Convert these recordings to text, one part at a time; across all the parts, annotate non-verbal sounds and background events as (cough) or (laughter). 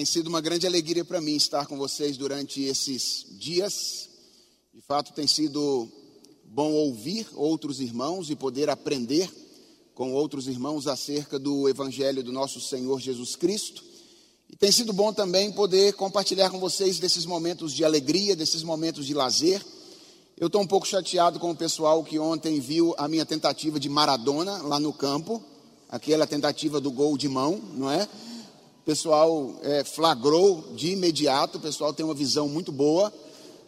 Tem sido uma grande alegria para mim estar com vocês durante esses dias. De fato, tem sido bom ouvir outros irmãos e poder aprender com outros irmãos acerca do Evangelho do nosso Senhor Jesus Cristo. E tem sido bom também poder compartilhar com vocês desses momentos de alegria, desses momentos de lazer. Eu estou um pouco chateado com o pessoal que ontem viu a minha tentativa de Maradona lá no campo, aquela tentativa do gol de mão, não é? Pessoal é, flagrou de imediato, o pessoal tem uma visão muito boa,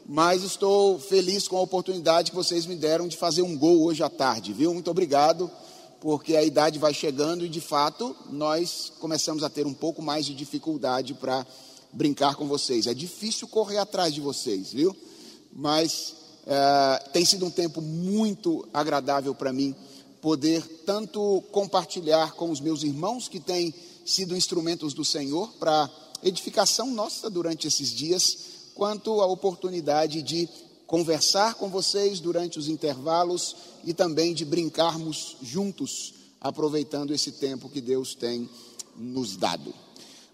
mas estou feliz com a oportunidade que vocês me deram de fazer um gol hoje à tarde, viu? Muito obrigado, porque a idade vai chegando e de fato nós começamos a ter um pouco mais de dificuldade para brincar com vocês. É difícil correr atrás de vocês, viu? Mas é, tem sido um tempo muito agradável para mim poder tanto compartilhar com os meus irmãos que têm sido instrumentos do Senhor para edificação nossa durante esses dias, quanto a oportunidade de conversar com vocês durante os intervalos e também de brincarmos juntos, aproveitando esse tempo que Deus tem nos dado.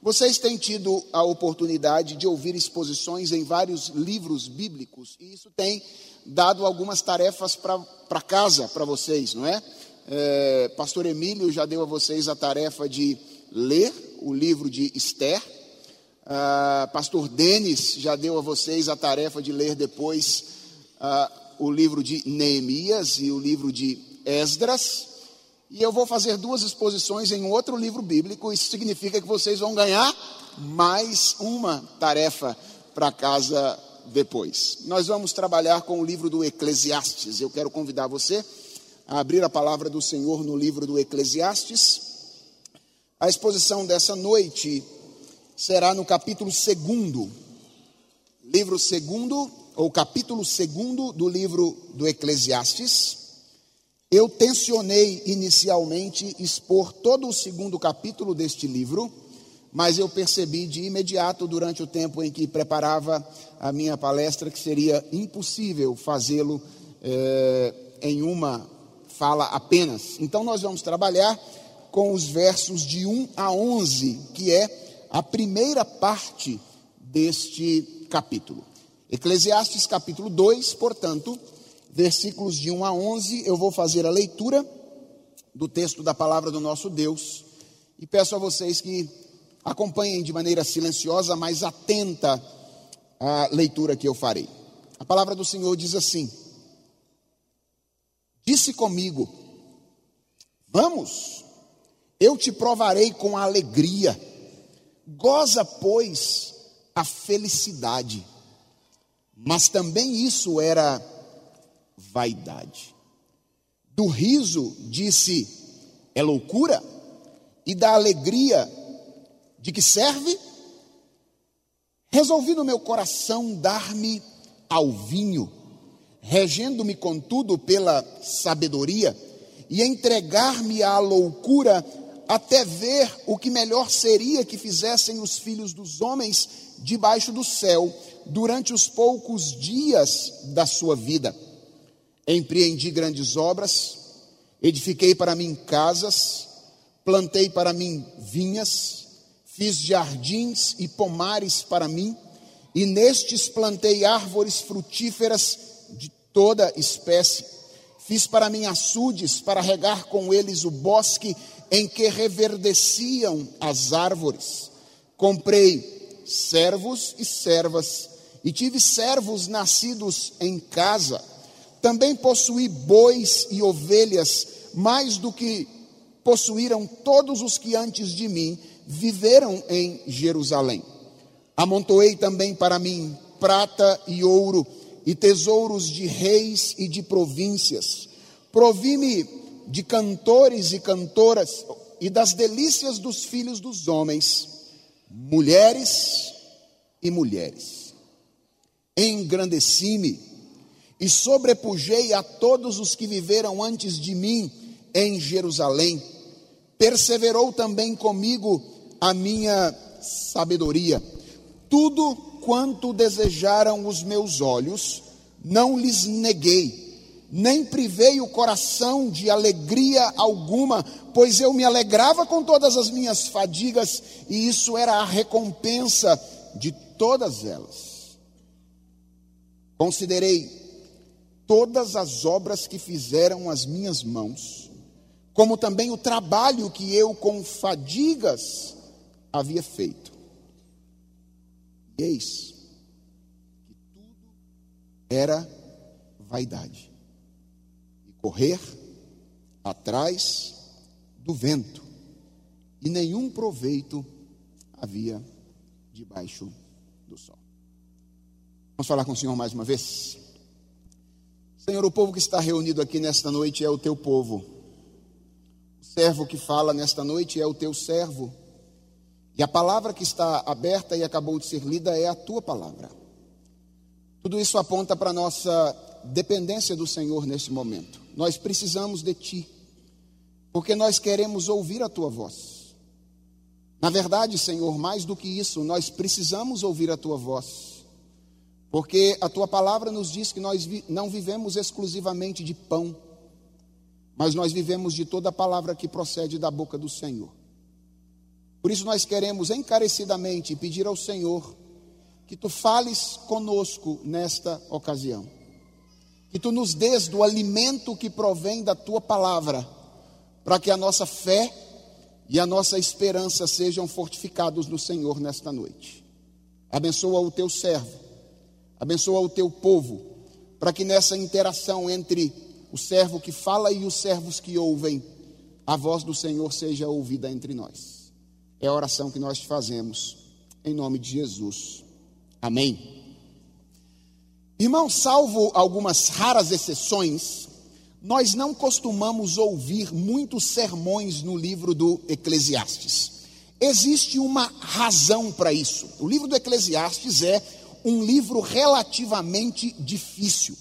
Vocês têm tido a oportunidade de ouvir exposições em vários livros bíblicos, e isso tem dado algumas tarefas para casa para vocês, não é? é? Pastor Emílio já deu a vocês a tarefa de ler o livro de Esther. Ah, Pastor Denis já deu a vocês a tarefa de ler depois ah, o livro de Neemias e o livro de Esdras. E eu vou fazer duas exposições em outro livro bíblico. Isso significa que vocês vão ganhar mais uma tarefa para casa depois. Nós vamos trabalhar com o livro do Eclesiastes. Eu quero convidar você a abrir a palavra do Senhor no livro do Eclesiastes. A exposição dessa noite será no capítulo 2, livro segundo, ou capítulo 2 do livro do Eclesiastes. Eu tensionei inicialmente expor todo o segundo capítulo deste livro, mas eu percebi de imediato, durante o tempo em que preparava a minha palestra, que seria impossível fazê-lo é, em uma fala apenas. Então, nós vamos trabalhar com os versos de 1 a 11, que é a primeira parte deste capítulo. Eclesiastes capítulo 2, portanto, versículos de 1 a 11, eu vou fazer a leitura do texto da palavra do nosso Deus e peço a vocês que acompanhem de maneira silenciosa, mas atenta a leitura que eu farei. A palavra do Senhor diz assim: Disse comigo: Vamos, eu te provarei com alegria. Goza, pois, a felicidade. Mas também isso era vaidade. Do riso disse: é loucura? E da alegria de que serve? Resolvi no meu coração dar-me ao vinho, regendo-me, contudo, pela sabedoria, e entregar-me à loucura até ver o que melhor seria que fizessem os filhos dos homens debaixo do céu durante os poucos dias da sua vida. Empreendi grandes obras, edifiquei para mim casas, plantei para mim vinhas, fiz jardins e pomares para mim, e nestes plantei árvores frutíferas de toda espécie. Fiz para mim açudes para regar com eles o bosque em que reverdeciam as árvores. Comprei servos e servas, e tive servos nascidos em casa. Também possuí bois e ovelhas, mais do que possuíram todos os que antes de mim viveram em Jerusalém. Amontoei também para mim prata e ouro, e tesouros de reis e de províncias. Provi-me de cantores e cantoras e das delícias dos filhos dos homens, mulheres e mulheres. Engrandeci-me e sobrepujei a todos os que viveram antes de mim em Jerusalém. Perseverou também comigo a minha sabedoria. Tudo quanto desejaram os meus olhos, não lhes neguei nem privei o coração de alegria alguma, pois eu me alegrava com todas as minhas fadigas, e isso era a recompensa de todas elas. Considerei todas as obras que fizeram as minhas mãos, como também o trabalho que eu com fadigas havia feito. E eis que tudo era vaidade correr atrás do vento, e nenhum proveito havia debaixo do sol. Vamos falar com o Senhor mais uma vez? Senhor, o povo que está reunido aqui nesta noite é o teu povo. O servo que fala nesta noite é o teu servo. E a palavra que está aberta e acabou de ser lida é a tua palavra. Tudo isso aponta para a nossa dependência do Senhor neste momento. Nós precisamos de ti, porque nós queremos ouvir a tua voz. Na verdade, Senhor, mais do que isso, nós precisamos ouvir a tua voz. Porque a tua palavra nos diz que nós vi, não vivemos exclusivamente de pão, mas nós vivemos de toda a palavra que procede da boca do Senhor. Por isso nós queremos encarecidamente pedir ao Senhor que tu fales conosco nesta ocasião. Que tu nos des do alimento que provém da tua palavra, para que a nossa fé e a nossa esperança sejam fortificados no Senhor nesta noite. Abençoa o teu servo Abençoa o teu povo, para que nessa interação entre o servo que fala e os servos que ouvem, a voz do Senhor seja ouvida entre nós. É a oração que nós fazemos, em nome de Jesus. Amém. Irmão, salvo algumas raras exceções, nós não costumamos ouvir muitos sermões no livro do Eclesiastes. Existe uma razão para isso. O livro do Eclesiastes é um livro relativamente difícil.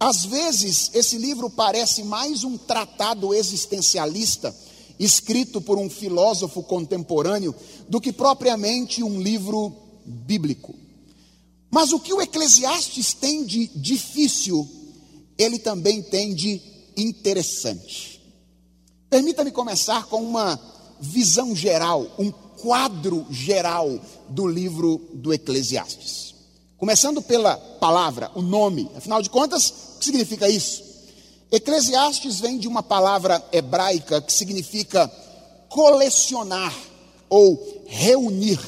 Às vezes, esse livro parece mais um tratado existencialista, escrito por um filósofo contemporâneo, do que propriamente um livro bíblico. Mas o que o Eclesiastes tem de difícil, ele também tem de interessante. Permita-me começar com uma visão geral, um quadro geral do livro do Eclesiastes. Começando pela palavra, o nome. Afinal de contas, o que significa isso? Eclesiastes vem de uma palavra hebraica que significa colecionar ou reunir.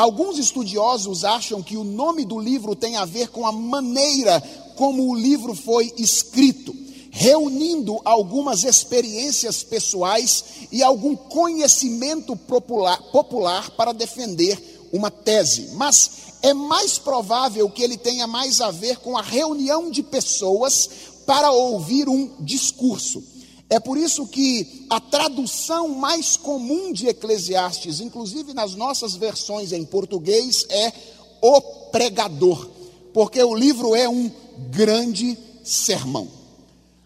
Alguns estudiosos acham que o nome do livro tem a ver com a maneira como o livro foi escrito, reunindo algumas experiências pessoais e algum conhecimento popular, popular para defender uma tese. Mas é mais provável que ele tenha mais a ver com a reunião de pessoas para ouvir um discurso. É por isso que a tradução mais comum de Eclesiastes, inclusive nas nossas versões em português, é o pregador, porque o livro é um grande sermão.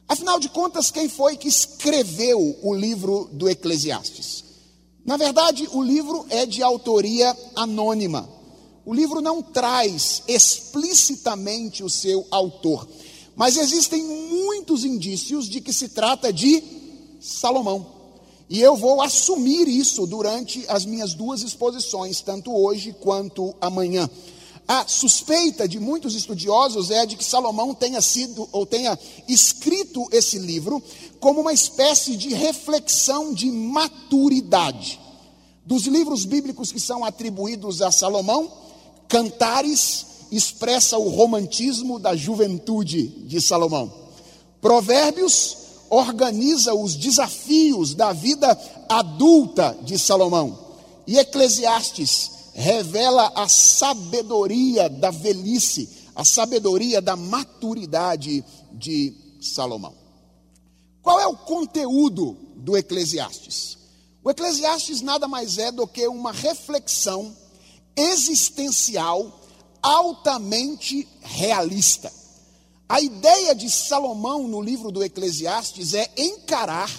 Afinal de contas, quem foi que escreveu o livro do Eclesiastes? Na verdade, o livro é de autoria anônima. O livro não traz explicitamente o seu autor, mas existem muitos indícios de que se trata de Salomão. E eu vou assumir isso durante as minhas duas exposições, tanto hoje quanto amanhã. A suspeita de muitos estudiosos é de que Salomão tenha sido ou tenha escrito esse livro como uma espécie de reflexão de maturidade. Dos livros bíblicos que são atribuídos a Salomão, Cantares expressa o romantismo da juventude de Salomão. Provérbios organiza os desafios da vida adulta de Salomão. E Eclesiastes revela a sabedoria da velhice, a sabedoria da maturidade de Salomão. Qual é o conteúdo do Eclesiastes? O Eclesiastes nada mais é do que uma reflexão existencial altamente realista. A ideia de Salomão no livro do Eclesiastes é encarar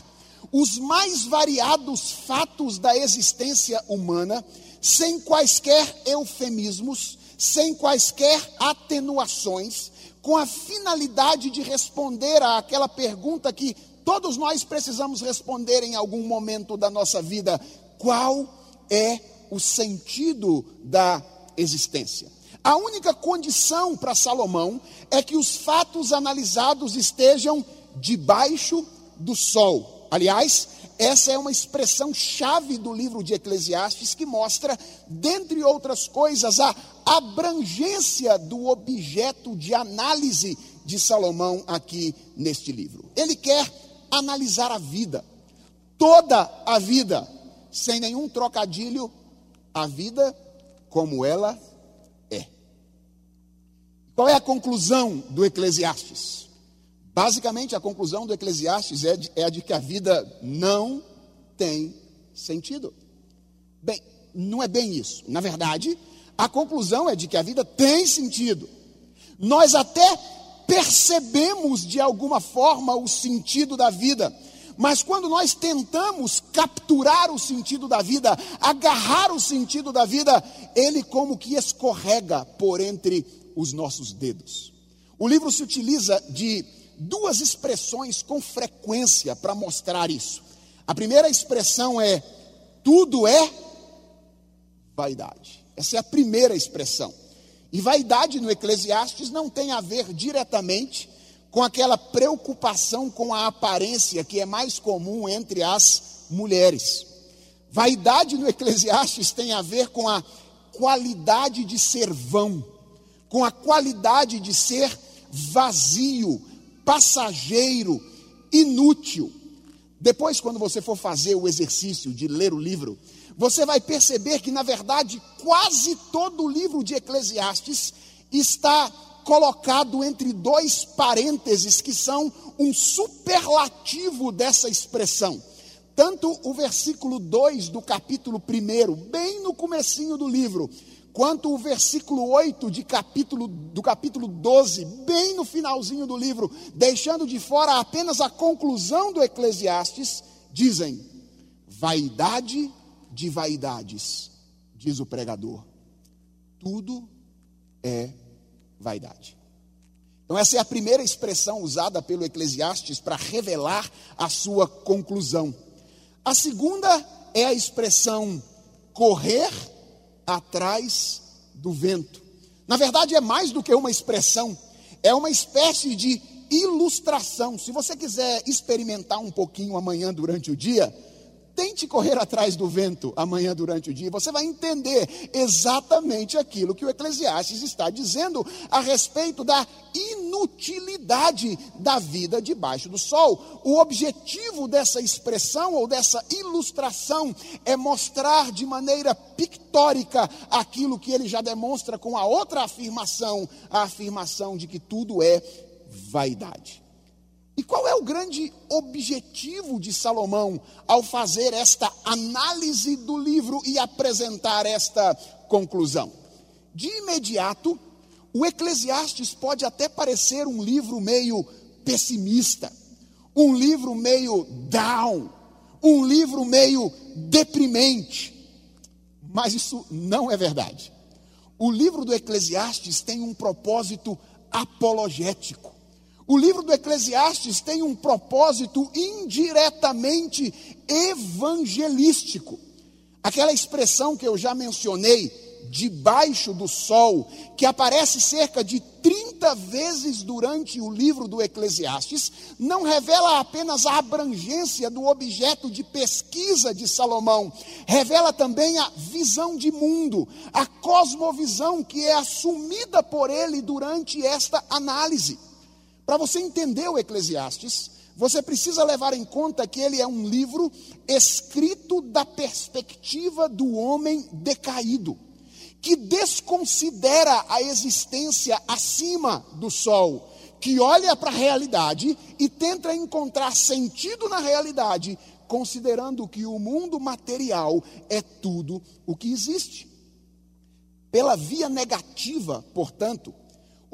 os mais variados fatos da existência humana sem quaisquer eufemismos, sem quaisquer atenuações, com a finalidade de responder àquela pergunta que todos nós precisamos responder em algum momento da nossa vida: qual é o sentido da existência? A única condição para Salomão é que os fatos analisados estejam debaixo do sol. Aliás, essa é uma expressão chave do livro de Eclesiastes que mostra, dentre outras coisas, a abrangência do objeto de análise de Salomão aqui neste livro. Ele quer analisar a vida, toda a vida, sem nenhum trocadilho, a vida como ela qual é a conclusão do Eclesiastes? Basicamente, a conclusão do Eclesiastes é, de, é a de que a vida não tem sentido. Bem, não é bem isso. Na verdade, a conclusão é de que a vida tem sentido. Nós até percebemos de alguma forma o sentido da vida, mas quando nós tentamos capturar o sentido da vida, agarrar o sentido da vida, ele como que escorrega por entre os nossos dedos. O livro se utiliza de duas expressões com frequência para mostrar isso. A primeira expressão é: tudo é vaidade. Essa é a primeira expressão. E vaidade no Eclesiastes não tem a ver diretamente com aquela preocupação com a aparência que é mais comum entre as mulheres. Vaidade no Eclesiastes tem a ver com a qualidade de ser vão com a qualidade de ser vazio, passageiro, inútil. Depois, quando você for fazer o exercício de ler o livro, você vai perceber que, na verdade, quase todo o livro de Eclesiastes está colocado entre dois parênteses que são um superlativo dessa expressão. Tanto o versículo 2 do capítulo 1, bem no comecinho do livro, quanto o versículo 8 de capítulo, do capítulo 12, bem no finalzinho do livro, deixando de fora apenas a conclusão do Eclesiastes, dizem: vaidade de vaidades, diz o pregador. Tudo é vaidade. Então, essa é a primeira expressão usada pelo Eclesiastes para revelar a sua conclusão. A segunda é a expressão correr atrás do vento. Na verdade, é mais do que uma expressão, é uma espécie de ilustração. Se você quiser experimentar um pouquinho amanhã durante o dia, Tente correr atrás do vento amanhã durante o dia, você vai entender exatamente aquilo que o Eclesiastes está dizendo a respeito da inutilidade da vida debaixo do sol. O objetivo dessa expressão ou dessa ilustração é mostrar de maneira pictórica aquilo que ele já demonstra com a outra afirmação, a afirmação de que tudo é vaidade. E qual é o grande objetivo de Salomão ao fazer esta análise do livro e apresentar esta conclusão? De imediato, o Eclesiastes pode até parecer um livro meio pessimista, um livro meio down, um livro meio deprimente. Mas isso não é verdade. O livro do Eclesiastes tem um propósito apologético. O livro do Eclesiastes tem um propósito indiretamente evangelístico. Aquela expressão que eu já mencionei, debaixo do sol, que aparece cerca de 30 vezes durante o livro do Eclesiastes, não revela apenas a abrangência do objeto de pesquisa de Salomão, revela também a visão de mundo, a cosmovisão que é assumida por ele durante esta análise. Para você entender o Eclesiastes, você precisa levar em conta que ele é um livro escrito da perspectiva do homem decaído, que desconsidera a existência acima do sol, que olha para a realidade e tenta encontrar sentido na realidade, considerando que o mundo material é tudo o que existe. Pela via negativa, portanto,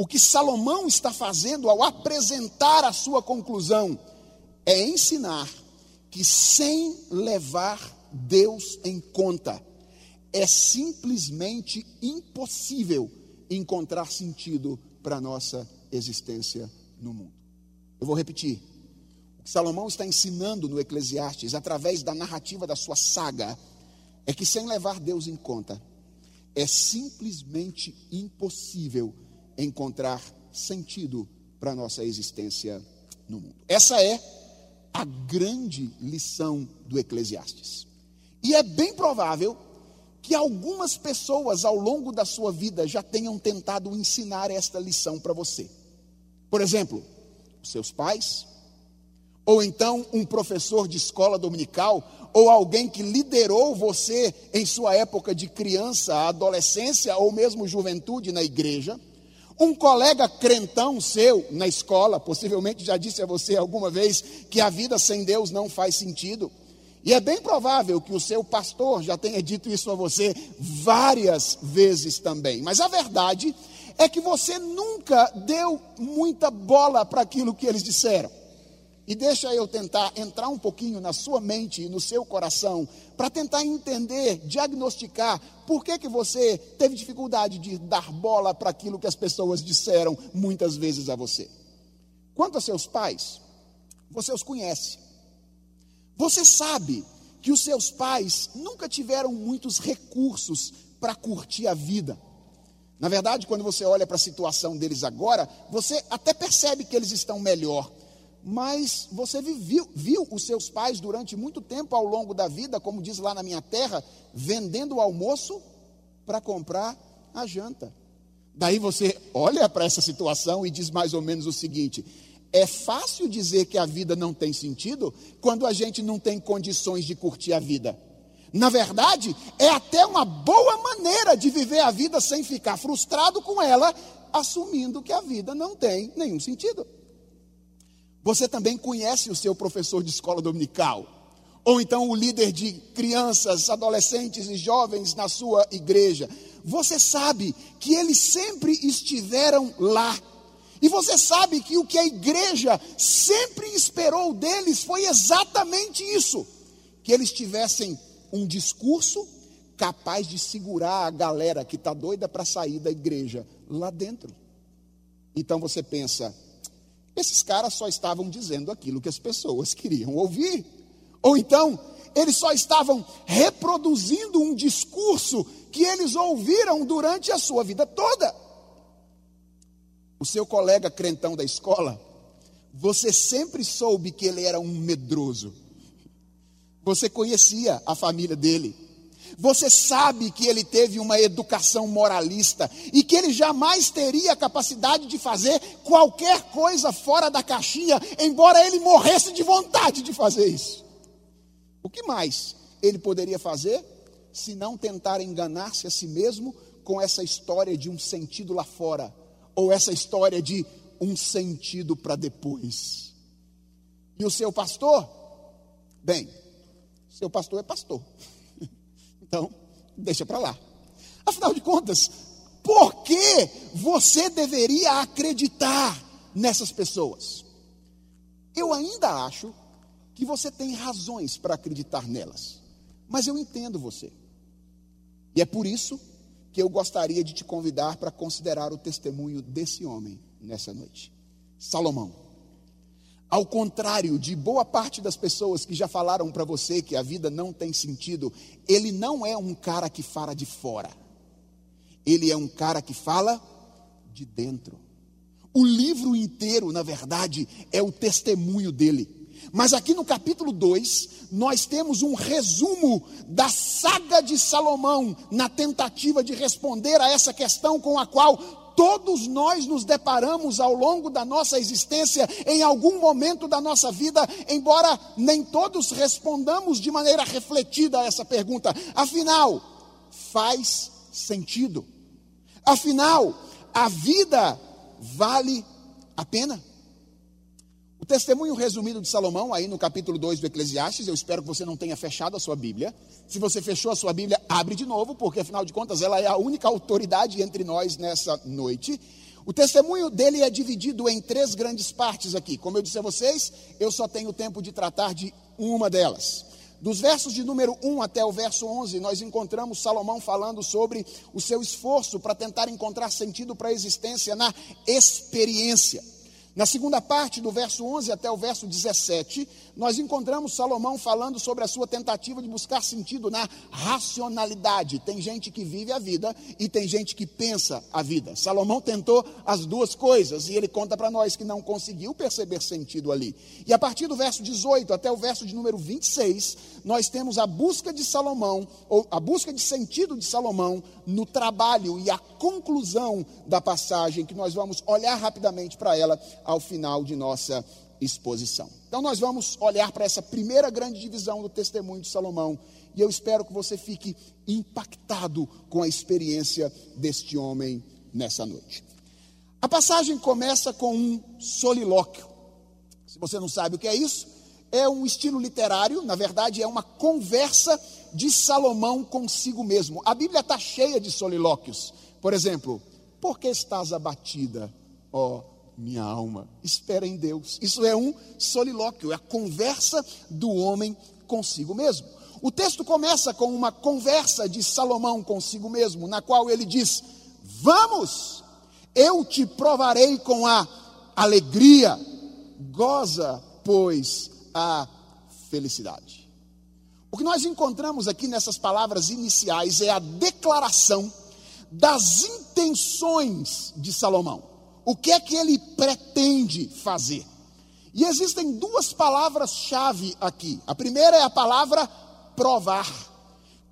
o que Salomão está fazendo ao apresentar a sua conclusão é ensinar que sem levar Deus em conta, é simplesmente impossível encontrar sentido para a nossa existência no mundo. Eu vou repetir. O que Salomão está ensinando no Eclesiastes, através da narrativa da sua saga, é que sem levar Deus em conta, é simplesmente impossível encontrar sentido para a nossa existência no mundo. Essa é a grande lição do Eclesiastes. E é bem provável que algumas pessoas ao longo da sua vida já tenham tentado ensinar esta lição para você. Por exemplo, seus pais, ou então um professor de escola dominical, ou alguém que liderou você em sua época de criança, adolescência ou mesmo juventude na igreja. Um colega crentão seu na escola, possivelmente já disse a você alguma vez que a vida sem Deus não faz sentido. E é bem provável que o seu pastor já tenha dito isso a você várias vezes também. Mas a verdade é que você nunca deu muita bola para aquilo que eles disseram. E deixa eu tentar entrar um pouquinho na sua mente e no seu coração para tentar entender, diagnosticar por que, que você teve dificuldade de dar bola para aquilo que as pessoas disseram muitas vezes a você. Quanto a seus pais, você os conhece. Você sabe que os seus pais nunca tiveram muitos recursos para curtir a vida. Na verdade, quando você olha para a situação deles agora, você até percebe que eles estão melhor mas você viu, viu os seus pais durante muito tempo ao longo da vida, como diz lá na minha terra, vendendo o almoço para comprar a janta. Daí você olha para essa situação e diz mais ou menos o seguinte: é fácil dizer que a vida não tem sentido quando a gente não tem condições de curtir a vida. Na verdade, é até uma boa maneira de viver a vida sem ficar frustrado com ela, assumindo que a vida não tem nenhum sentido. Você também conhece o seu professor de escola dominical, ou então o líder de crianças, adolescentes e jovens na sua igreja. Você sabe que eles sempre estiveram lá. E você sabe que o que a igreja sempre esperou deles foi exatamente isso: que eles tivessem um discurso capaz de segurar a galera que está doida para sair da igreja lá dentro. Então você pensa, esses caras só estavam dizendo aquilo que as pessoas queriam ouvir. Ou então, eles só estavam reproduzindo um discurso que eles ouviram durante a sua vida toda. O seu colega crentão da escola, você sempre soube que ele era um medroso. Você conhecia a família dele. Você sabe que ele teve uma educação moralista e que ele jamais teria a capacidade de fazer qualquer coisa fora da caixinha, embora ele morresse de vontade de fazer isso. O que mais ele poderia fazer se não tentar enganar-se a si mesmo com essa história de um sentido lá fora, ou essa história de um sentido para depois? E o seu pastor? Bem, seu pastor é pastor. Então, deixa para lá. Afinal de contas, por que você deveria acreditar nessas pessoas? Eu ainda acho que você tem razões para acreditar nelas, mas eu entendo você. E é por isso que eu gostaria de te convidar para considerar o testemunho desse homem nessa noite. Salomão. Ao contrário de boa parte das pessoas que já falaram para você que a vida não tem sentido, ele não é um cara que fala de fora. Ele é um cara que fala de dentro. O livro inteiro, na verdade, é o testemunho dele. Mas aqui no capítulo 2, nós temos um resumo da saga de Salomão na tentativa de responder a essa questão com a qual todos nós nos deparamos ao longo da nossa existência, em algum momento da nossa vida, embora nem todos respondamos de maneira refletida a essa pergunta. Afinal, faz sentido? Afinal, a vida vale a pena? Testemunho resumido de Salomão, aí no capítulo 2 do Eclesiastes, eu espero que você não tenha fechado a sua Bíblia. Se você fechou a sua Bíblia, abre de novo, porque afinal de contas ela é a única autoridade entre nós nessa noite. O testemunho dele é dividido em três grandes partes aqui. Como eu disse a vocês, eu só tenho tempo de tratar de uma delas. Dos versos de número 1 até o verso 11, nós encontramos Salomão falando sobre o seu esforço para tentar encontrar sentido para a existência na experiência. Na segunda parte, do verso 11 até o verso 17, nós encontramos Salomão falando sobre a sua tentativa de buscar sentido na racionalidade. Tem gente que vive a vida e tem gente que pensa a vida. Salomão tentou as duas coisas e ele conta para nós que não conseguiu perceber sentido ali. E a partir do verso 18 até o verso de número 26, nós temos a busca de Salomão, ou a busca de sentido de Salomão no trabalho e a conclusão da passagem que nós vamos olhar rapidamente para ela ao final de nossa exposição. Então, nós vamos olhar para essa primeira grande divisão do testemunho de Salomão e eu espero que você fique impactado com a experiência deste homem nessa noite. A passagem começa com um solilóquio. Se você não sabe o que é isso, é um estilo literário, na verdade, é uma conversa de Salomão consigo mesmo. A Bíblia está cheia de solilóquios. Por exemplo, por que estás abatida, ó minha alma, espera em Deus. Isso é um solilóquio, é a conversa do homem consigo mesmo. O texto começa com uma conversa de Salomão consigo mesmo, na qual ele diz: Vamos, eu te provarei com a alegria, goza, pois, a felicidade. O que nós encontramos aqui nessas palavras iniciais é a declaração das intenções de Salomão. O que é que ele pretende fazer? E existem duas palavras-chave aqui. A primeira é a palavra provar,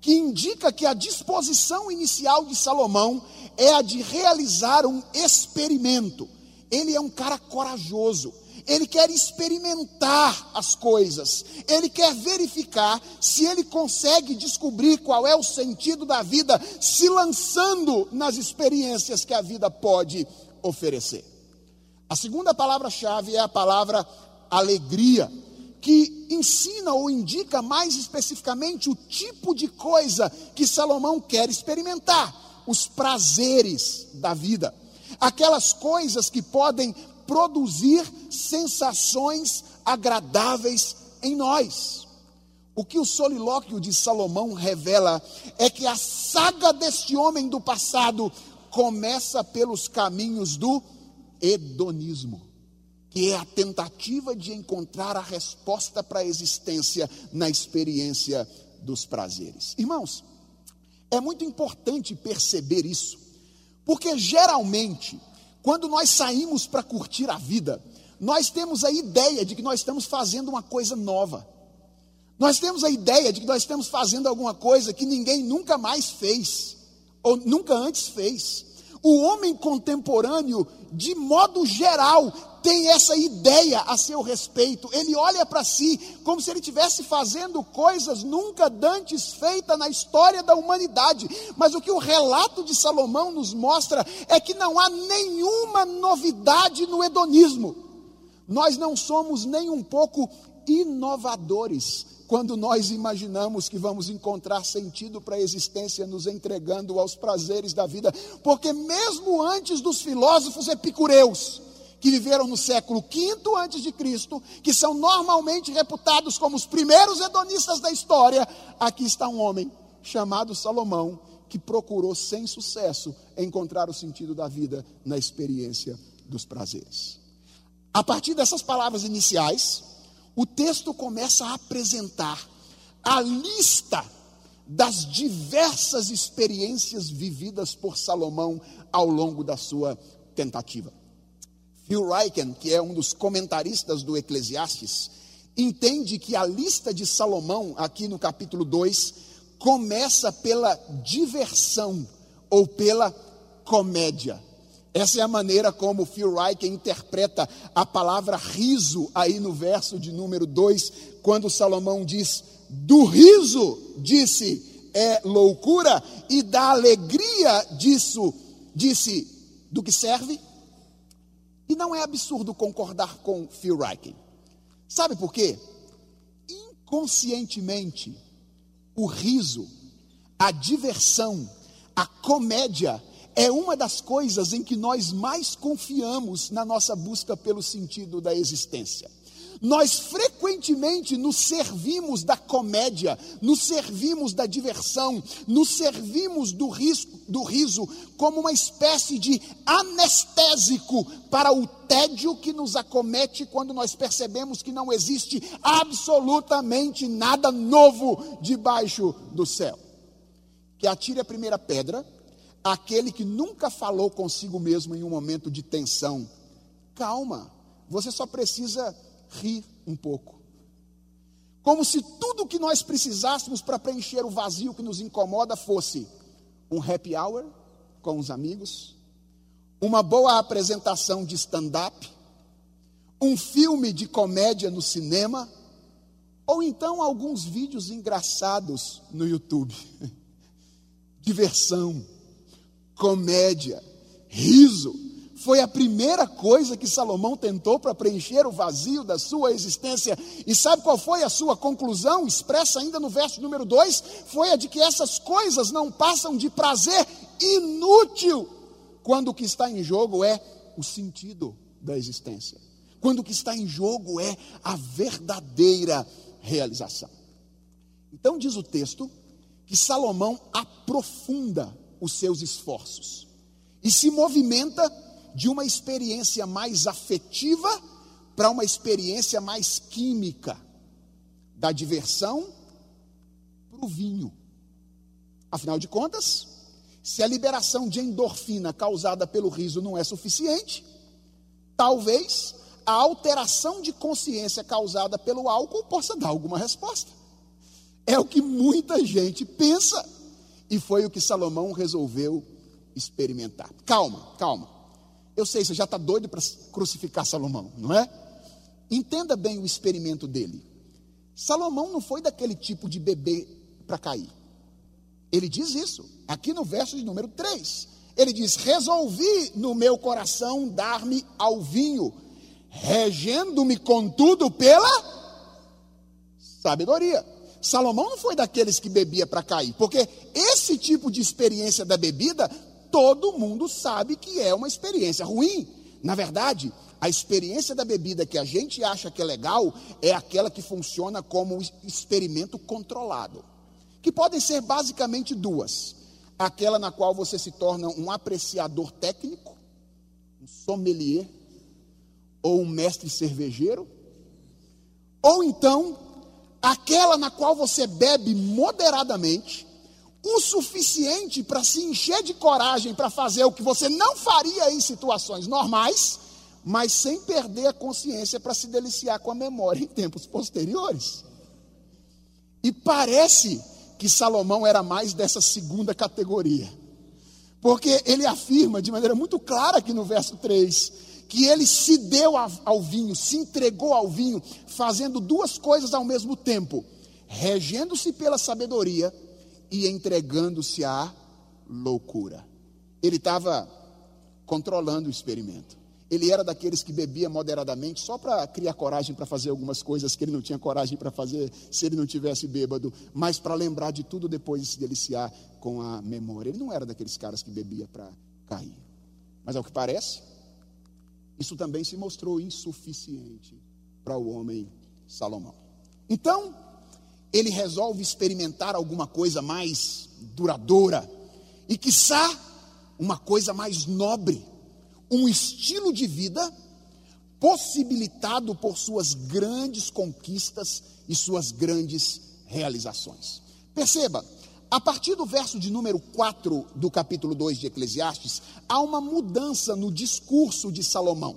que indica que a disposição inicial de Salomão é a de realizar um experimento. Ele é um cara corajoso. Ele quer experimentar as coisas, ele quer verificar se ele consegue descobrir qual é o sentido da vida, se lançando nas experiências que a vida pode oferecer. A segunda palavra-chave é a palavra alegria, que ensina ou indica mais especificamente o tipo de coisa que Salomão quer experimentar, os prazeres da vida, aquelas coisas que podem produzir sensações agradáveis em nós. O que o solilóquio de Salomão revela é que a saga deste homem do passado começa pelos caminhos do hedonismo, que é a tentativa de encontrar a resposta para a existência na experiência dos prazeres. Irmãos, é muito importante perceber isso, porque geralmente, quando nós saímos para curtir a vida, nós temos a ideia de que nós estamos fazendo uma coisa nova. Nós temos a ideia de que nós estamos fazendo alguma coisa que ninguém nunca mais fez ou nunca antes fez. O homem contemporâneo, de modo geral, tem essa ideia a seu respeito. Ele olha para si como se ele estivesse fazendo coisas nunca dantes feitas na história da humanidade. Mas o que o relato de Salomão nos mostra é que não há nenhuma novidade no hedonismo. Nós não somos nem um pouco inovadores quando nós imaginamos que vamos encontrar sentido para a existência nos entregando aos prazeres da vida, porque mesmo antes dos filósofos epicureus, que viveram no século V antes de Cristo, que são normalmente reputados como os primeiros hedonistas da história, aqui está um homem chamado Salomão, que procurou sem sucesso encontrar o sentido da vida na experiência dos prazeres. A partir dessas palavras iniciais, o texto começa a apresentar a lista das diversas experiências vividas por Salomão ao longo da sua tentativa. Phil Ryken, que é um dos comentaristas do Eclesiastes, entende que a lista de Salomão, aqui no capítulo 2, começa pela diversão ou pela comédia. Essa é a maneira como Phil Ryken interpreta a palavra riso aí no verso de número 2, quando Salomão diz: Do riso, disse, é loucura, e da alegria disso, disse, do que serve? E não é absurdo concordar com Phil Ryken. Sabe por quê? Inconscientemente, o riso, a diversão, a comédia é uma das coisas em que nós mais confiamos na nossa busca pelo sentido da existência. Nós frequentemente nos servimos da comédia, nos servimos da diversão, nos servimos do, risco, do riso como uma espécie de anestésico para o tédio que nos acomete quando nós percebemos que não existe absolutamente nada novo debaixo do céu. Que atire a primeira pedra aquele que nunca falou consigo mesmo em um momento de tensão. Calma, você só precisa rir um pouco. Como se tudo o que nós precisássemos para preencher o vazio que nos incomoda fosse um happy hour com os amigos, uma boa apresentação de stand-up, um filme de comédia no cinema, ou então alguns vídeos engraçados no YouTube. (laughs) Diversão, comédia, riso foi a primeira coisa que Salomão tentou para preencher o vazio da sua existência. E sabe qual foi a sua conclusão, expressa ainda no verso número 2? Foi a de que essas coisas não passam de prazer inútil, quando o que está em jogo é o sentido da existência. Quando o que está em jogo é a verdadeira realização. Então diz o texto que Salomão aprofunda os seus esforços e se movimenta de uma experiência mais afetiva para uma experiência mais química, da diversão para o vinho. Afinal de contas, se a liberação de endorfina causada pelo riso não é suficiente, talvez a alteração de consciência causada pelo álcool possa dar alguma resposta. É o que muita gente pensa, e foi o que Salomão resolveu experimentar. Calma, calma. Eu sei, você já está doido para crucificar Salomão, não é? Entenda bem o experimento dele. Salomão não foi daquele tipo de bebê para cair. Ele diz isso, aqui no verso de número 3. Ele diz: Resolvi no meu coração dar-me ao vinho, regendo-me, contudo, pela sabedoria. Salomão não foi daqueles que bebia para cair, porque esse tipo de experiência da bebida todo mundo sabe que é uma experiência ruim. Na verdade, a experiência da bebida que a gente acha que é legal é aquela que funciona como um experimento controlado. Que podem ser basicamente duas: aquela na qual você se torna um apreciador técnico, um sommelier, ou um mestre cervejeiro, ou então aquela na qual você bebe moderadamente o suficiente para se encher de coragem para fazer o que você não faria em situações normais, mas sem perder a consciência para se deliciar com a memória em tempos posteriores. E parece que Salomão era mais dessa segunda categoria. Porque ele afirma de maneira muito clara aqui no verso 3 que ele se deu ao vinho, se entregou ao vinho, fazendo duas coisas ao mesmo tempo: regendo-se pela sabedoria e entregando-se à loucura. Ele estava controlando o experimento. Ele era daqueles que bebia moderadamente só para criar coragem para fazer algumas coisas que ele não tinha coragem para fazer se ele não tivesse bêbado, mas para lembrar de tudo depois de se deliciar com a memória. Ele não era daqueles caras que bebia para cair. Mas ao que parece, isso também se mostrou insuficiente para o homem Salomão. Então, ele resolve experimentar alguma coisa mais duradoura e, quiçá, uma coisa mais nobre, um estilo de vida possibilitado por suas grandes conquistas e suas grandes realizações. Perceba, a partir do verso de número 4 do capítulo 2 de Eclesiastes, há uma mudança no discurso de Salomão.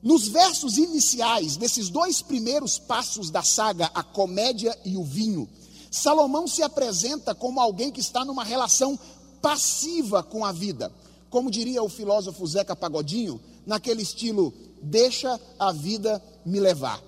Nos versos iniciais, desses dois primeiros passos da saga, a comédia e o vinho, Salomão se apresenta como alguém que está numa relação passiva com a vida. Como diria o filósofo Zeca Pagodinho, naquele estilo, deixa a vida me levar.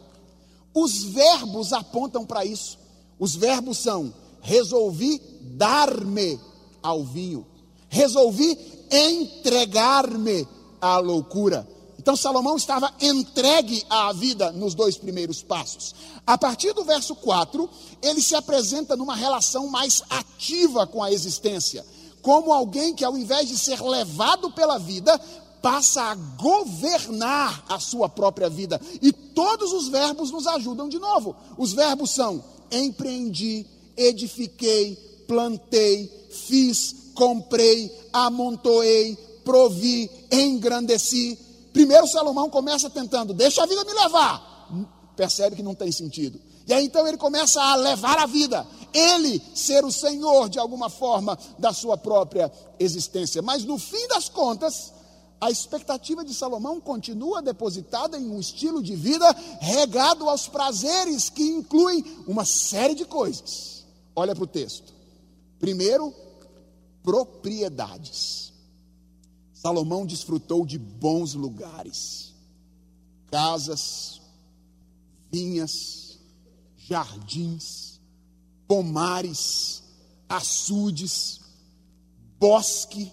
Os verbos apontam para isso. Os verbos são: resolvi dar-me ao vinho, resolvi entregar-me à loucura. Então Salomão estava entregue à vida nos dois primeiros passos. A partir do verso 4, ele se apresenta numa relação mais ativa com a existência, como alguém que ao invés de ser levado pela vida, passa a governar a sua própria vida. E todos os verbos nos ajudam de novo. Os verbos são empreendi, edifiquei, plantei, fiz, comprei, amontoei, provi, engrandeci. Primeiro Salomão começa tentando, deixa a vida me levar. Percebe que não tem sentido. E aí então ele começa a levar a vida, ele ser o senhor de alguma forma da sua própria existência. Mas no fim das contas, a expectativa de Salomão continua depositada em um estilo de vida regado aos prazeres que incluem uma série de coisas. Olha para o texto. Primeiro, propriedades. Salomão desfrutou de bons lugares, casas, vinhas, jardins, pomares, açudes, bosque.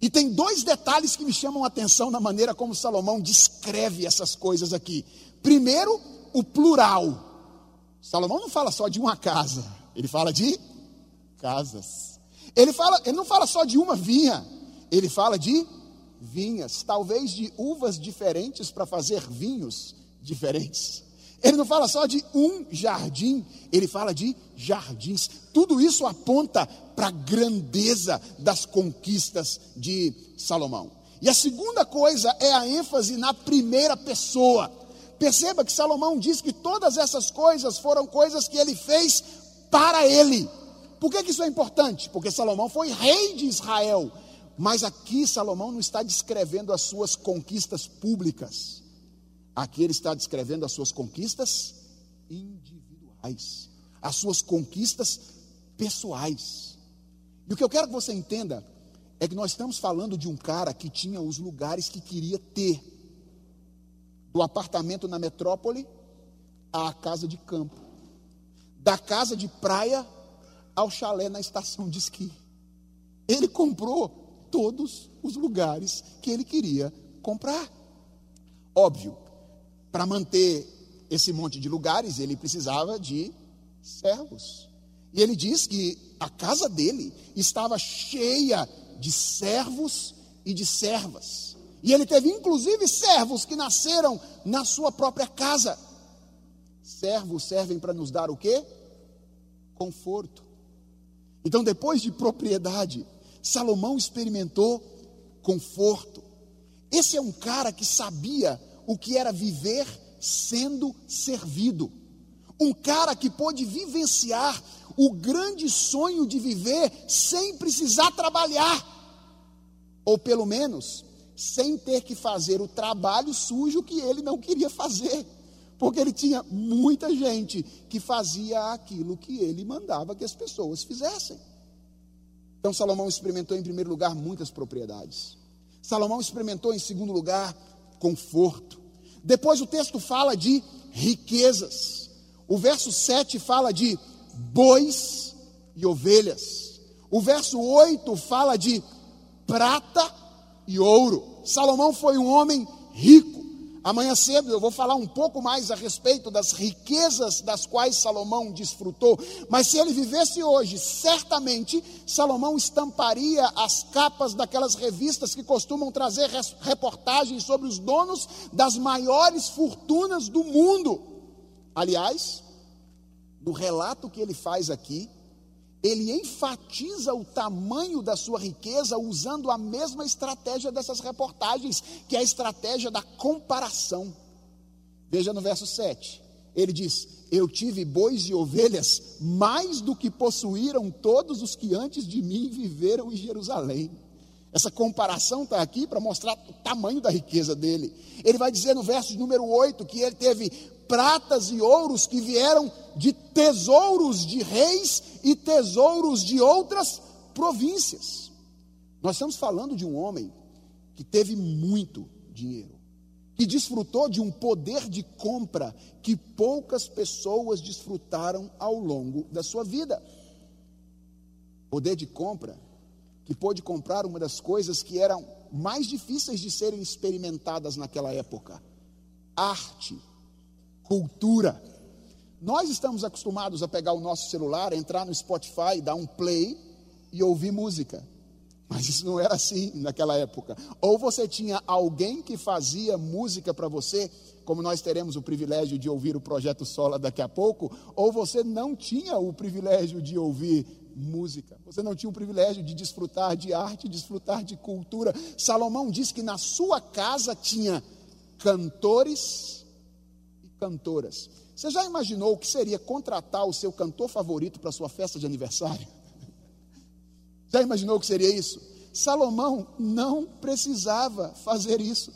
E tem dois detalhes que me chamam a atenção na maneira como Salomão descreve essas coisas aqui. Primeiro, o plural. Salomão não fala só de uma casa, ele fala de casas. Ele, fala, ele não fala só de uma vinha, ele fala de vinhas, talvez de uvas diferentes para fazer vinhos diferentes. Ele não fala só de um jardim, ele fala de jardins. Tudo isso aponta para a grandeza das conquistas de Salomão. E a segunda coisa é a ênfase na primeira pessoa. Perceba que Salomão diz que todas essas coisas foram coisas que ele fez para ele. Por que, que isso é importante? Porque Salomão foi rei de Israel. Mas aqui Salomão não está descrevendo as suas conquistas públicas. Aqui ele está descrevendo as suas conquistas individuais, as suas conquistas pessoais. E o que eu quero que você entenda é que nós estamos falando de um cara que tinha os lugares que queria ter, do apartamento na metrópole à casa de campo, da casa de praia ao chalé na estação de esqui. Ele comprou todos os lugares que ele queria comprar. Óbvio, para manter esse monte de lugares, ele precisava de servos. E ele diz que a casa dele estava cheia de servos e de servas. E ele teve inclusive servos que nasceram na sua própria casa. Servos servem para nos dar o quê? Conforto. Então, depois de propriedade, Salomão experimentou conforto. Esse é um cara que sabia o que era viver sendo servido. Um cara que pôde vivenciar o grande sonho de viver sem precisar trabalhar, ou pelo menos sem ter que fazer o trabalho sujo que ele não queria fazer porque ele tinha muita gente que fazia aquilo que ele mandava que as pessoas fizessem. Então Salomão experimentou em primeiro lugar muitas propriedades. Salomão experimentou em segundo lugar conforto. Depois o texto fala de riquezas. O verso 7 fala de bois e ovelhas. O verso 8 fala de prata e ouro. Salomão foi um homem rico. Amanhã cedo eu vou falar um pouco mais a respeito das riquezas das quais Salomão desfrutou. Mas se ele vivesse hoje, certamente Salomão estamparia as capas daquelas revistas que costumam trazer reportagens sobre os donos das maiores fortunas do mundo. Aliás, no relato que ele faz aqui, ele enfatiza o tamanho da sua riqueza usando a mesma estratégia dessas reportagens, que é a estratégia da comparação. Veja no verso 7. Ele diz: Eu tive bois e ovelhas mais do que possuíram todos os que antes de mim viveram em Jerusalém. Essa comparação está aqui para mostrar o tamanho da riqueza dele. Ele vai dizer no verso número 8 que ele teve pratas e ouros que vieram de tesouros de reis e tesouros de outras províncias. Nós estamos falando de um homem que teve muito dinheiro, que desfrutou de um poder de compra que poucas pessoas desfrutaram ao longo da sua vida. Poder de compra que pôde comprar uma das coisas que eram mais difíceis de serem experimentadas naquela época: arte, cultura. Nós estamos acostumados a pegar o nosso celular, entrar no Spotify, dar um play e ouvir música. Mas isso não era assim naquela época. Ou você tinha alguém que fazia música para você, como nós teremos o privilégio de ouvir o projeto Sola daqui a pouco, ou você não tinha o privilégio de ouvir música. Você não tinha o privilégio de desfrutar de arte, desfrutar de cultura. Salomão diz que na sua casa tinha cantores cantoras. Você já imaginou o que seria contratar o seu cantor favorito para sua festa de aniversário? (laughs) Já imaginou o que seria isso? Salomão não precisava fazer isso.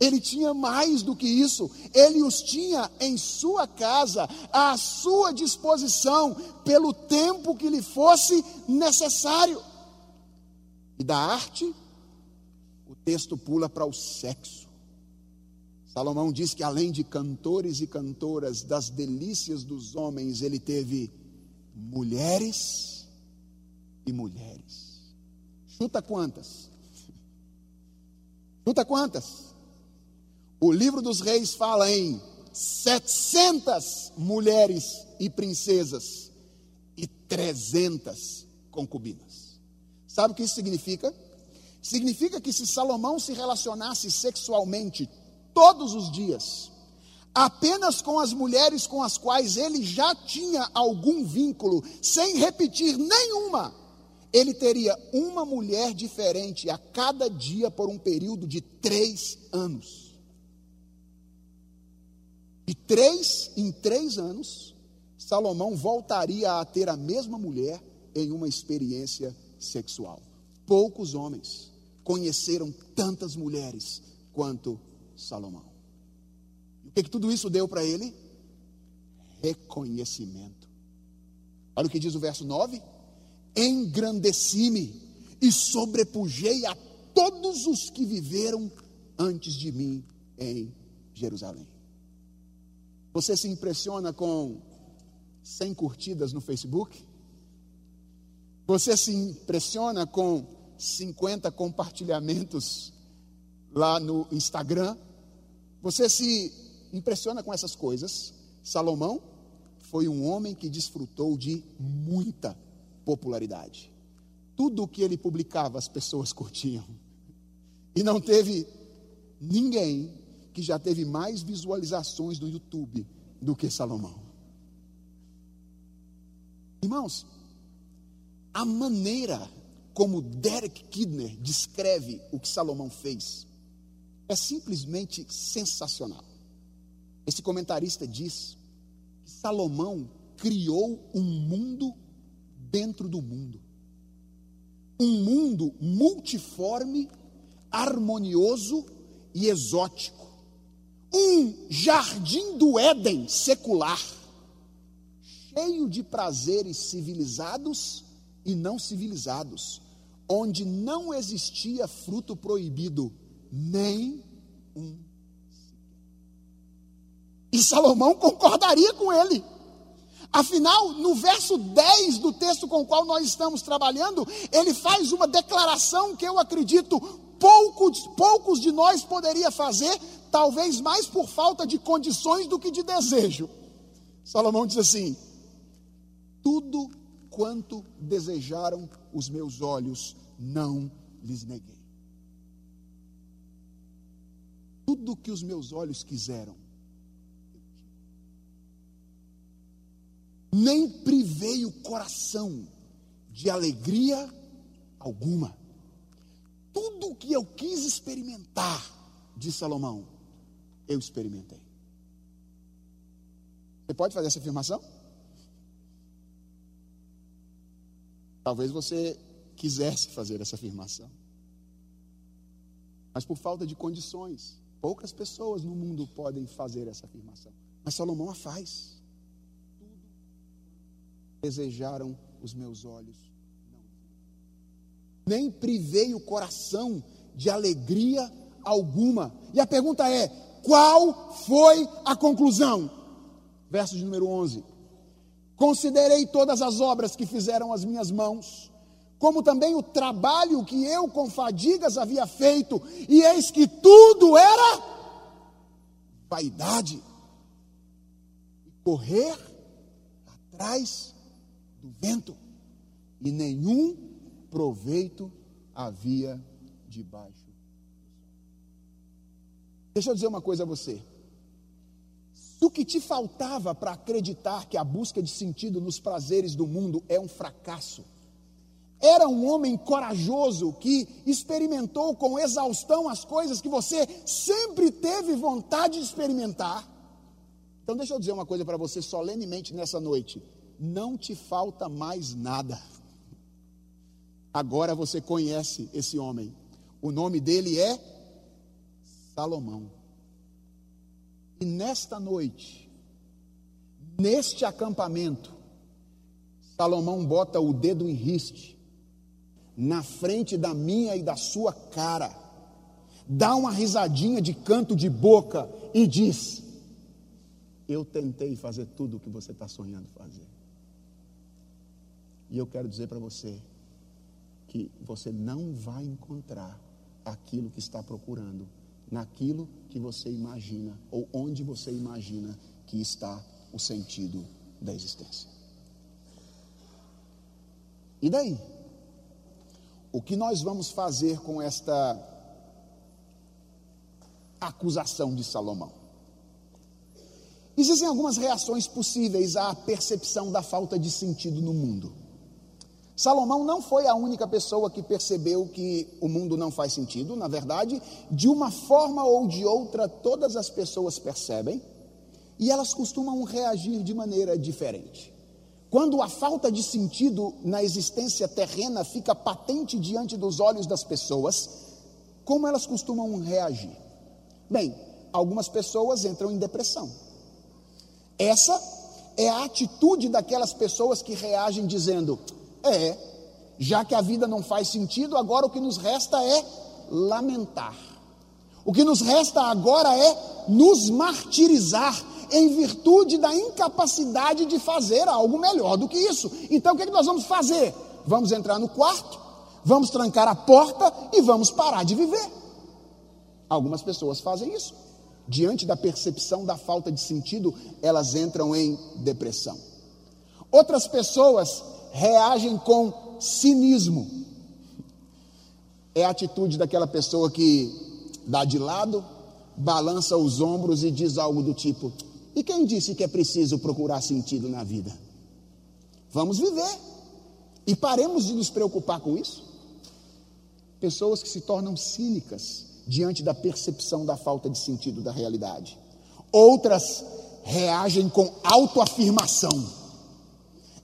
Ele tinha mais do que isso, ele os tinha em sua casa, à sua disposição, pelo tempo que lhe fosse necessário. E da arte, o texto pula para o sexo. Salomão diz que além de cantores e cantoras das delícias dos homens, ele teve mulheres e mulheres. Chuta quantas? Chuta quantas? O livro dos reis fala em 700 mulheres e princesas e 300 concubinas. Sabe o que isso significa? Significa que se Salomão se relacionasse sexualmente todos os dias, apenas com as mulheres com as quais ele já tinha algum vínculo, sem repetir nenhuma, ele teria uma mulher diferente a cada dia por um período de três anos. De três em três anos, Salomão voltaria a ter a mesma mulher em uma experiência sexual. Poucos homens conheceram tantas mulheres quanto Salomão. E o que, que tudo isso deu para ele? Reconhecimento. Olha o que diz o verso 9: Engrandeci-me e sobrepujei a todos os que viveram antes de mim em Jerusalém. Você se impressiona com 100 curtidas no Facebook? Você se impressiona com 50 compartilhamentos lá no Instagram? Você se impressiona com essas coisas? Salomão foi um homem que desfrutou de muita popularidade. Tudo o que ele publicava as pessoas (laughs) curtiam. E não teve ninguém que já teve mais visualizações no YouTube do que Salomão. Irmãos, a maneira como Derek Kidner descreve o que Salomão fez é simplesmente sensacional. Esse comentarista diz que Salomão criou um mundo dentro do mundo. Um mundo multiforme, harmonioso e exótico um jardim do Éden secular, cheio de prazeres civilizados e não civilizados, onde não existia fruto proibido, nem um. E Salomão concordaria com ele. Afinal, no verso 10 do texto com o qual nós estamos trabalhando, ele faz uma declaração que eu acredito poucos, poucos de nós poderia fazer, talvez mais por falta de condições do que de desejo. Salomão diz assim: Tudo quanto desejaram os meus olhos, não lhes neguei. Tudo que os meus olhos quiseram, nem privei o coração de alegria alguma. Tudo o que eu quis experimentar, de Salomão, eu experimentei. Você pode fazer essa afirmação? Talvez você quisesse fazer essa afirmação. Mas por falta de condições, poucas pessoas no mundo podem fazer essa afirmação. Mas Salomão a faz. Tudo desejaram os meus olhos, não. Nem privei o coração de alegria alguma. E a pergunta é: qual foi a conclusão? Verso de número 11: Considerei todas as obras que fizeram as minhas mãos, como também o trabalho que eu com fadigas havia feito, e eis que tudo era vaidade e correr atrás do vento, e nenhum proveito havia debaixo. Deixa eu dizer uma coisa a você. Se o que te faltava para acreditar que a busca de sentido nos prazeres do mundo é um fracasso, era um homem corajoso que experimentou com exaustão as coisas que você sempre teve vontade de experimentar. Então, deixa eu dizer uma coisa para você solenemente nessa noite: não te falta mais nada. Agora você conhece esse homem. O nome dele é Salomão. E nesta noite, neste acampamento, Salomão bota o dedo em riste na frente da minha e da sua cara, dá uma risadinha de canto de boca e diz: Eu tentei fazer tudo o que você está sonhando fazer. E eu quero dizer para você que você não vai encontrar aquilo que está procurando naquilo que você imagina ou onde você imagina que está o sentido da existência. E daí? O que nós vamos fazer com esta acusação de Salomão? Existem algumas reações possíveis à percepção da falta de sentido no mundo. Salomão não foi a única pessoa que percebeu que o mundo não faz sentido, na verdade, de uma forma ou de outra, todas as pessoas percebem e elas costumam reagir de maneira diferente. Quando a falta de sentido na existência terrena fica patente diante dos olhos das pessoas, como elas costumam reagir? Bem, algumas pessoas entram em depressão. Essa é a atitude daquelas pessoas que reagem dizendo: é, já que a vida não faz sentido, agora o que nos resta é lamentar. O que nos resta agora é nos martirizar em virtude da incapacidade de fazer algo melhor do que isso. Então o que, é que nós vamos fazer? Vamos entrar no quarto, vamos trancar a porta e vamos parar de viver. Algumas pessoas fazem isso. Diante da percepção da falta de sentido, elas entram em depressão. Outras pessoas reagem com cinismo. É a atitude daquela pessoa que dá de lado, balança os ombros e diz algo do tipo: e quem disse que é preciso procurar sentido na vida? Vamos viver e paremos de nos preocupar com isso. Pessoas que se tornam cínicas diante da percepção da falta de sentido da realidade. Outras reagem com autoafirmação.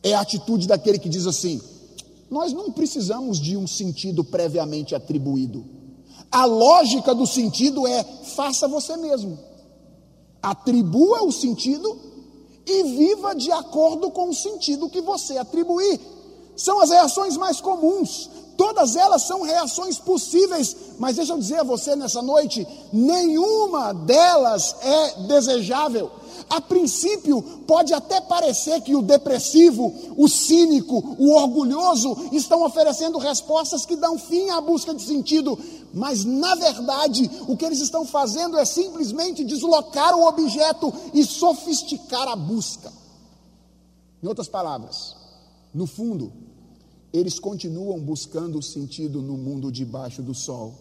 É a atitude daquele que diz assim: nós não precisamos de um sentido previamente atribuído. A lógica do sentido é: faça você mesmo. Atribua o sentido e viva de acordo com o sentido que você atribuir. São as reações mais comuns. Todas elas são reações possíveis, mas deixa eu dizer a você nessa noite: nenhuma delas é desejável. A princípio, pode até parecer que o depressivo, o cínico, o orgulhoso estão oferecendo respostas que dão fim à busca de sentido, mas na verdade, o que eles estão fazendo é simplesmente deslocar o objeto e sofisticar a busca. Em outras palavras, no fundo, eles continuam buscando o sentido no mundo debaixo do sol.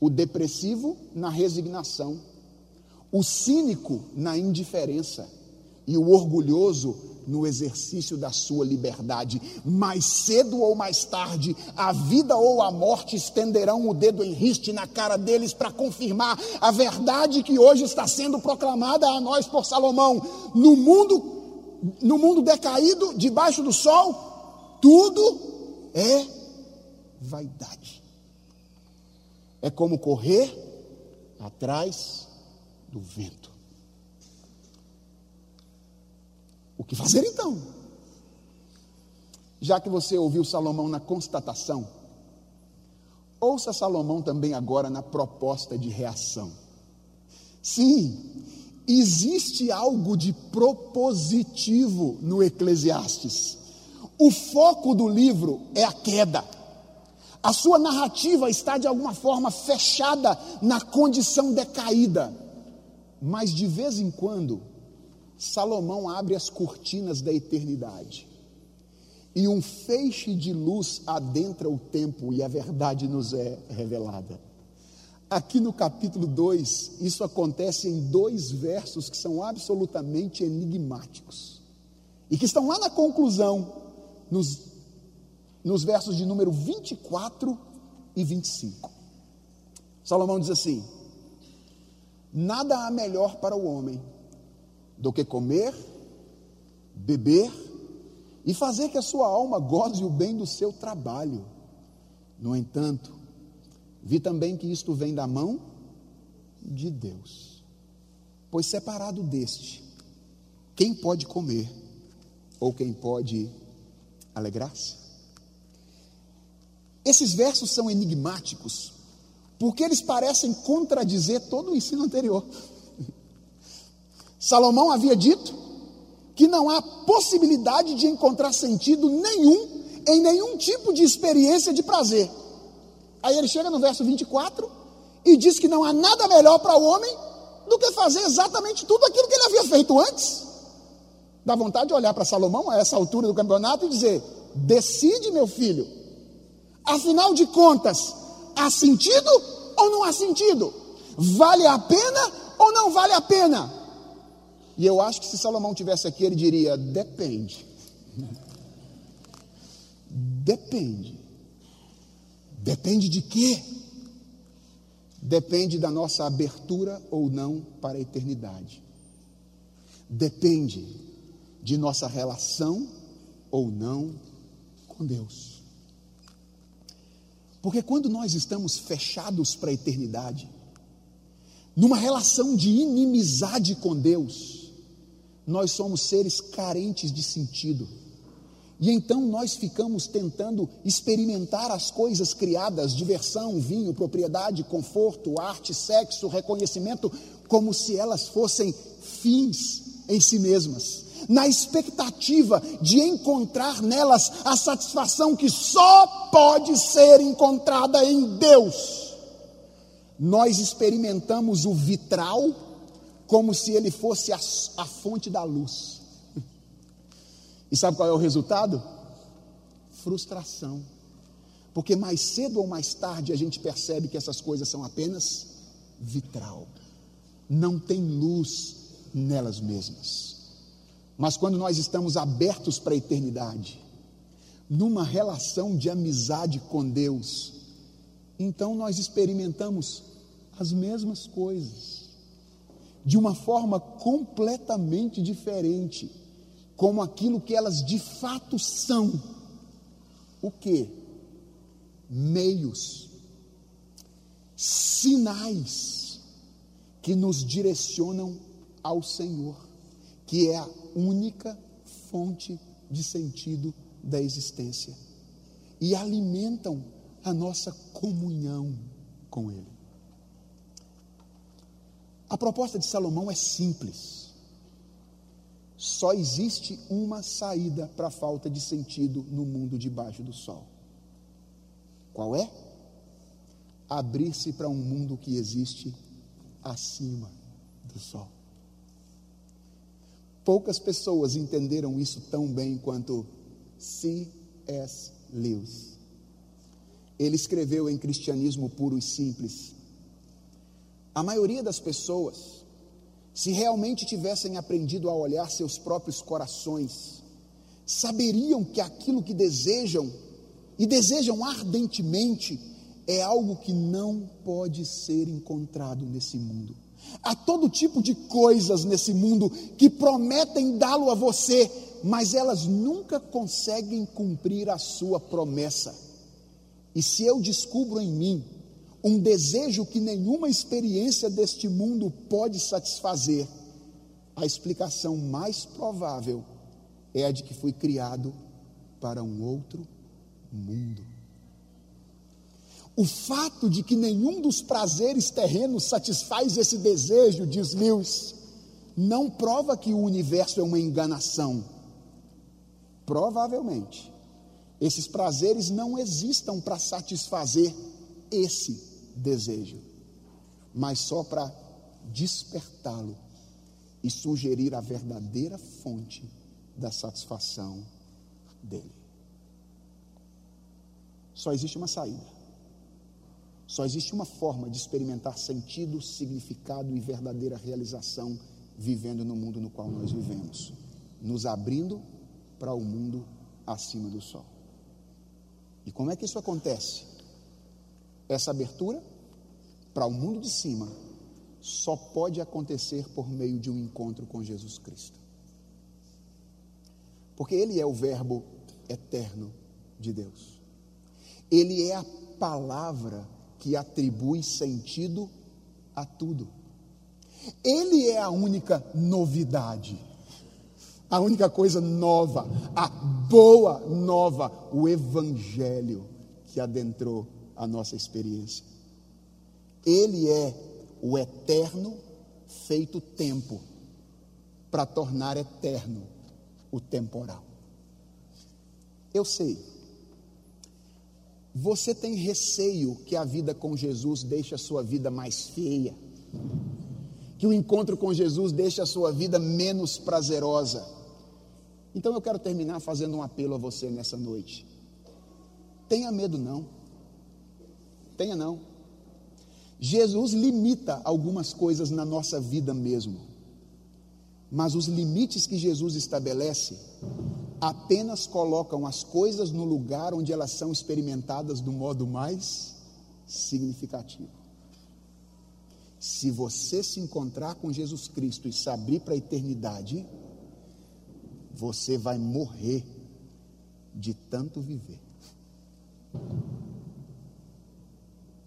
O depressivo na resignação, o cínico na indiferença e o orgulhoso no exercício da sua liberdade. Mais cedo ou mais tarde, a vida ou a morte estenderão o dedo em riste na cara deles para confirmar a verdade que hoje está sendo proclamada a nós por Salomão. No mundo, no mundo decaído, debaixo do sol, tudo é vaidade. É como correr atrás do vento. O que fazer então? Já que você ouviu Salomão na constatação, ouça Salomão também agora na proposta de reação. Sim, existe algo de propositivo no Eclesiastes. O foco do livro é a queda. A sua narrativa está de alguma forma fechada na condição decaída. Mas de vez em quando, Salomão abre as cortinas da eternidade e um feixe de luz adentra o tempo e a verdade nos é revelada. Aqui no capítulo 2, isso acontece em dois versos que são absolutamente enigmáticos e que estão lá na conclusão, nos, nos versos de número 24 e 25. Salomão diz assim: Nada há melhor para o homem do que comer, beber e fazer que a sua alma goze o bem do seu trabalho. No entanto, vi também que isto vem da mão de Deus. Pois separado deste, quem pode comer ou quem pode alegrar-se? Esses versos são enigmáticos, porque eles parecem contradizer todo o ensino anterior. Salomão havia dito que não há possibilidade de encontrar sentido nenhum em nenhum tipo de experiência de prazer. Aí ele chega no verso 24 e diz que não há nada melhor para o homem do que fazer exatamente tudo aquilo que ele havia feito antes. Dá vontade de olhar para Salomão a essa altura do campeonato e dizer: decide, meu filho. Afinal de contas, há sentido ou não há sentido? Vale a pena ou não vale a pena? E eu acho que se Salomão tivesse aqui, ele diria: depende. Depende. Depende de quê? Depende da nossa abertura ou não para a eternidade. Depende de nossa relação ou não com Deus. Porque quando nós estamos fechados para a eternidade, numa relação de inimizade com Deus, nós somos seres carentes de sentido. E então nós ficamos tentando experimentar as coisas criadas, diversão, vinho, propriedade, conforto, arte, sexo, reconhecimento, como se elas fossem fins em si mesmas, na expectativa de encontrar nelas a satisfação que só pode ser encontrada em Deus. Nós experimentamos o vitral como se ele fosse a, a fonte da luz. E sabe qual é o resultado? Frustração. Porque mais cedo ou mais tarde a gente percebe que essas coisas são apenas vitral. Não tem luz nelas mesmas. Mas quando nós estamos abertos para a eternidade, numa relação de amizade com Deus, então nós experimentamos as mesmas coisas de uma forma completamente diferente, como aquilo que elas de fato são. O que? Meios, sinais que nos direcionam ao Senhor, que é a única fonte de sentido da existência e alimentam a nossa comunhão com Ele. A proposta de Salomão é simples. Só existe uma saída para a falta de sentido no mundo debaixo do sol. Qual é? Abrir-se para um mundo que existe acima do sol. Poucas pessoas entenderam isso tão bem quanto C.S. Lewis. Ele escreveu em Cristianismo Puro e Simples a maioria das pessoas, se realmente tivessem aprendido a olhar seus próprios corações, saberiam que aquilo que desejam, e desejam ardentemente, é algo que não pode ser encontrado nesse mundo. Há todo tipo de coisas nesse mundo que prometem dá-lo a você, mas elas nunca conseguem cumprir a sua promessa. E se eu descubro em mim um desejo que nenhuma experiência deste mundo pode satisfazer, a explicação mais provável é a de que fui criado para um outro mundo. O fato de que nenhum dos prazeres terrenos satisfaz esse desejo, diz Lewis, não prova que o universo é uma enganação. Provavelmente, esses prazeres não existam para satisfazer esse desejo, mas só para despertá-lo e sugerir a verdadeira fonte da satisfação dele. Só existe uma saída. Só existe uma forma de experimentar sentido, significado e verdadeira realização vivendo no mundo no qual nós vivemos, nos abrindo para o mundo acima do sol. E como é que isso acontece? Essa abertura para o mundo de cima só pode acontecer por meio de um encontro com Jesus Cristo. Porque Ele é o Verbo eterno de Deus. Ele é a palavra que atribui sentido a tudo. Ele é a única novidade, a única coisa nova, a boa nova, o Evangelho que adentrou a nossa experiência. Ele é o eterno feito tempo para tornar eterno o temporal. Eu sei você tem receio que a vida com Jesus deixe a sua vida mais feia? Que o encontro com Jesus deixe a sua vida menos prazerosa? Então eu quero terminar fazendo um apelo a você nessa noite. Tenha medo não. Tenha não. Jesus limita algumas coisas na nossa vida mesmo. Mas os limites que Jesus estabelece apenas colocam as coisas no lugar onde elas são experimentadas do modo mais significativo. Se você se encontrar com Jesus Cristo e se abrir para a eternidade, você vai morrer de tanto viver.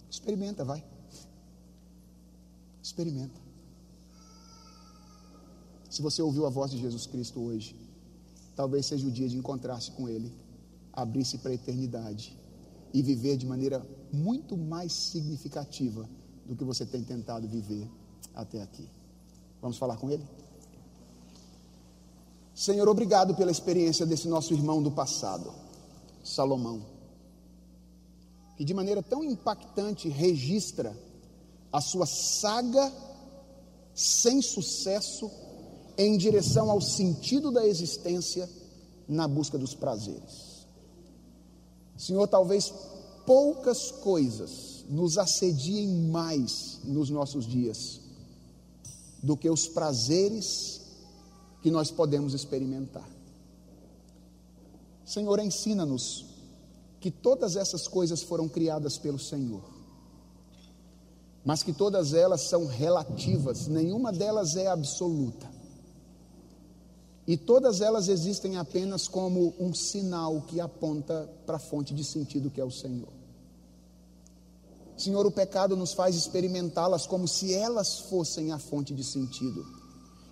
Experimenta, vai. Experimenta. Se você ouviu a voz de Jesus Cristo hoje, talvez seja o dia de encontrar-se com Ele, abrir-se para a eternidade e viver de maneira muito mais significativa do que você tem tentado viver até aqui. Vamos falar com Ele? Senhor, obrigado pela experiência desse nosso irmão do passado, Salomão, que de maneira tão impactante registra a sua saga sem sucesso em direção ao sentido da existência na busca dos prazeres. Senhor, talvez poucas coisas nos assediem mais nos nossos dias do que os prazeres que nós podemos experimentar. Senhor, ensina-nos que todas essas coisas foram criadas pelo Senhor, mas que todas elas são relativas, nenhuma delas é absoluta. E todas elas existem apenas como um sinal que aponta para a fonte de sentido que é o Senhor. Senhor, o pecado nos faz experimentá-las como se elas fossem a fonte de sentido.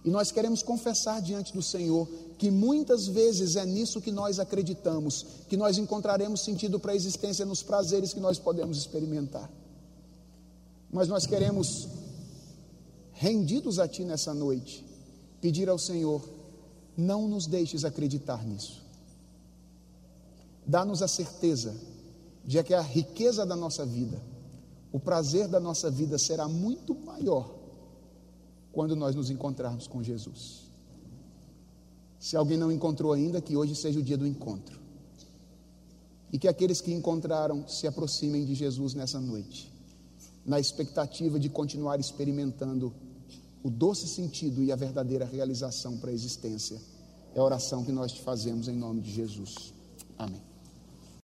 E nós queremos confessar diante do Senhor que muitas vezes é nisso que nós acreditamos, que nós encontraremos sentido para a existência nos prazeres que nós podemos experimentar. Mas nós queremos, rendidos a Ti nessa noite, pedir ao Senhor não nos deixes acreditar nisso. Dá-nos a certeza de que a riqueza da nossa vida, o prazer da nossa vida será muito maior quando nós nos encontrarmos com Jesus. Se alguém não encontrou ainda, que hoje seja o dia do encontro. E que aqueles que encontraram se aproximem de Jesus nessa noite, na expectativa de continuar experimentando o doce sentido e a verdadeira realização para a existência. É a oração que nós te fazemos em nome de Jesus. Amém.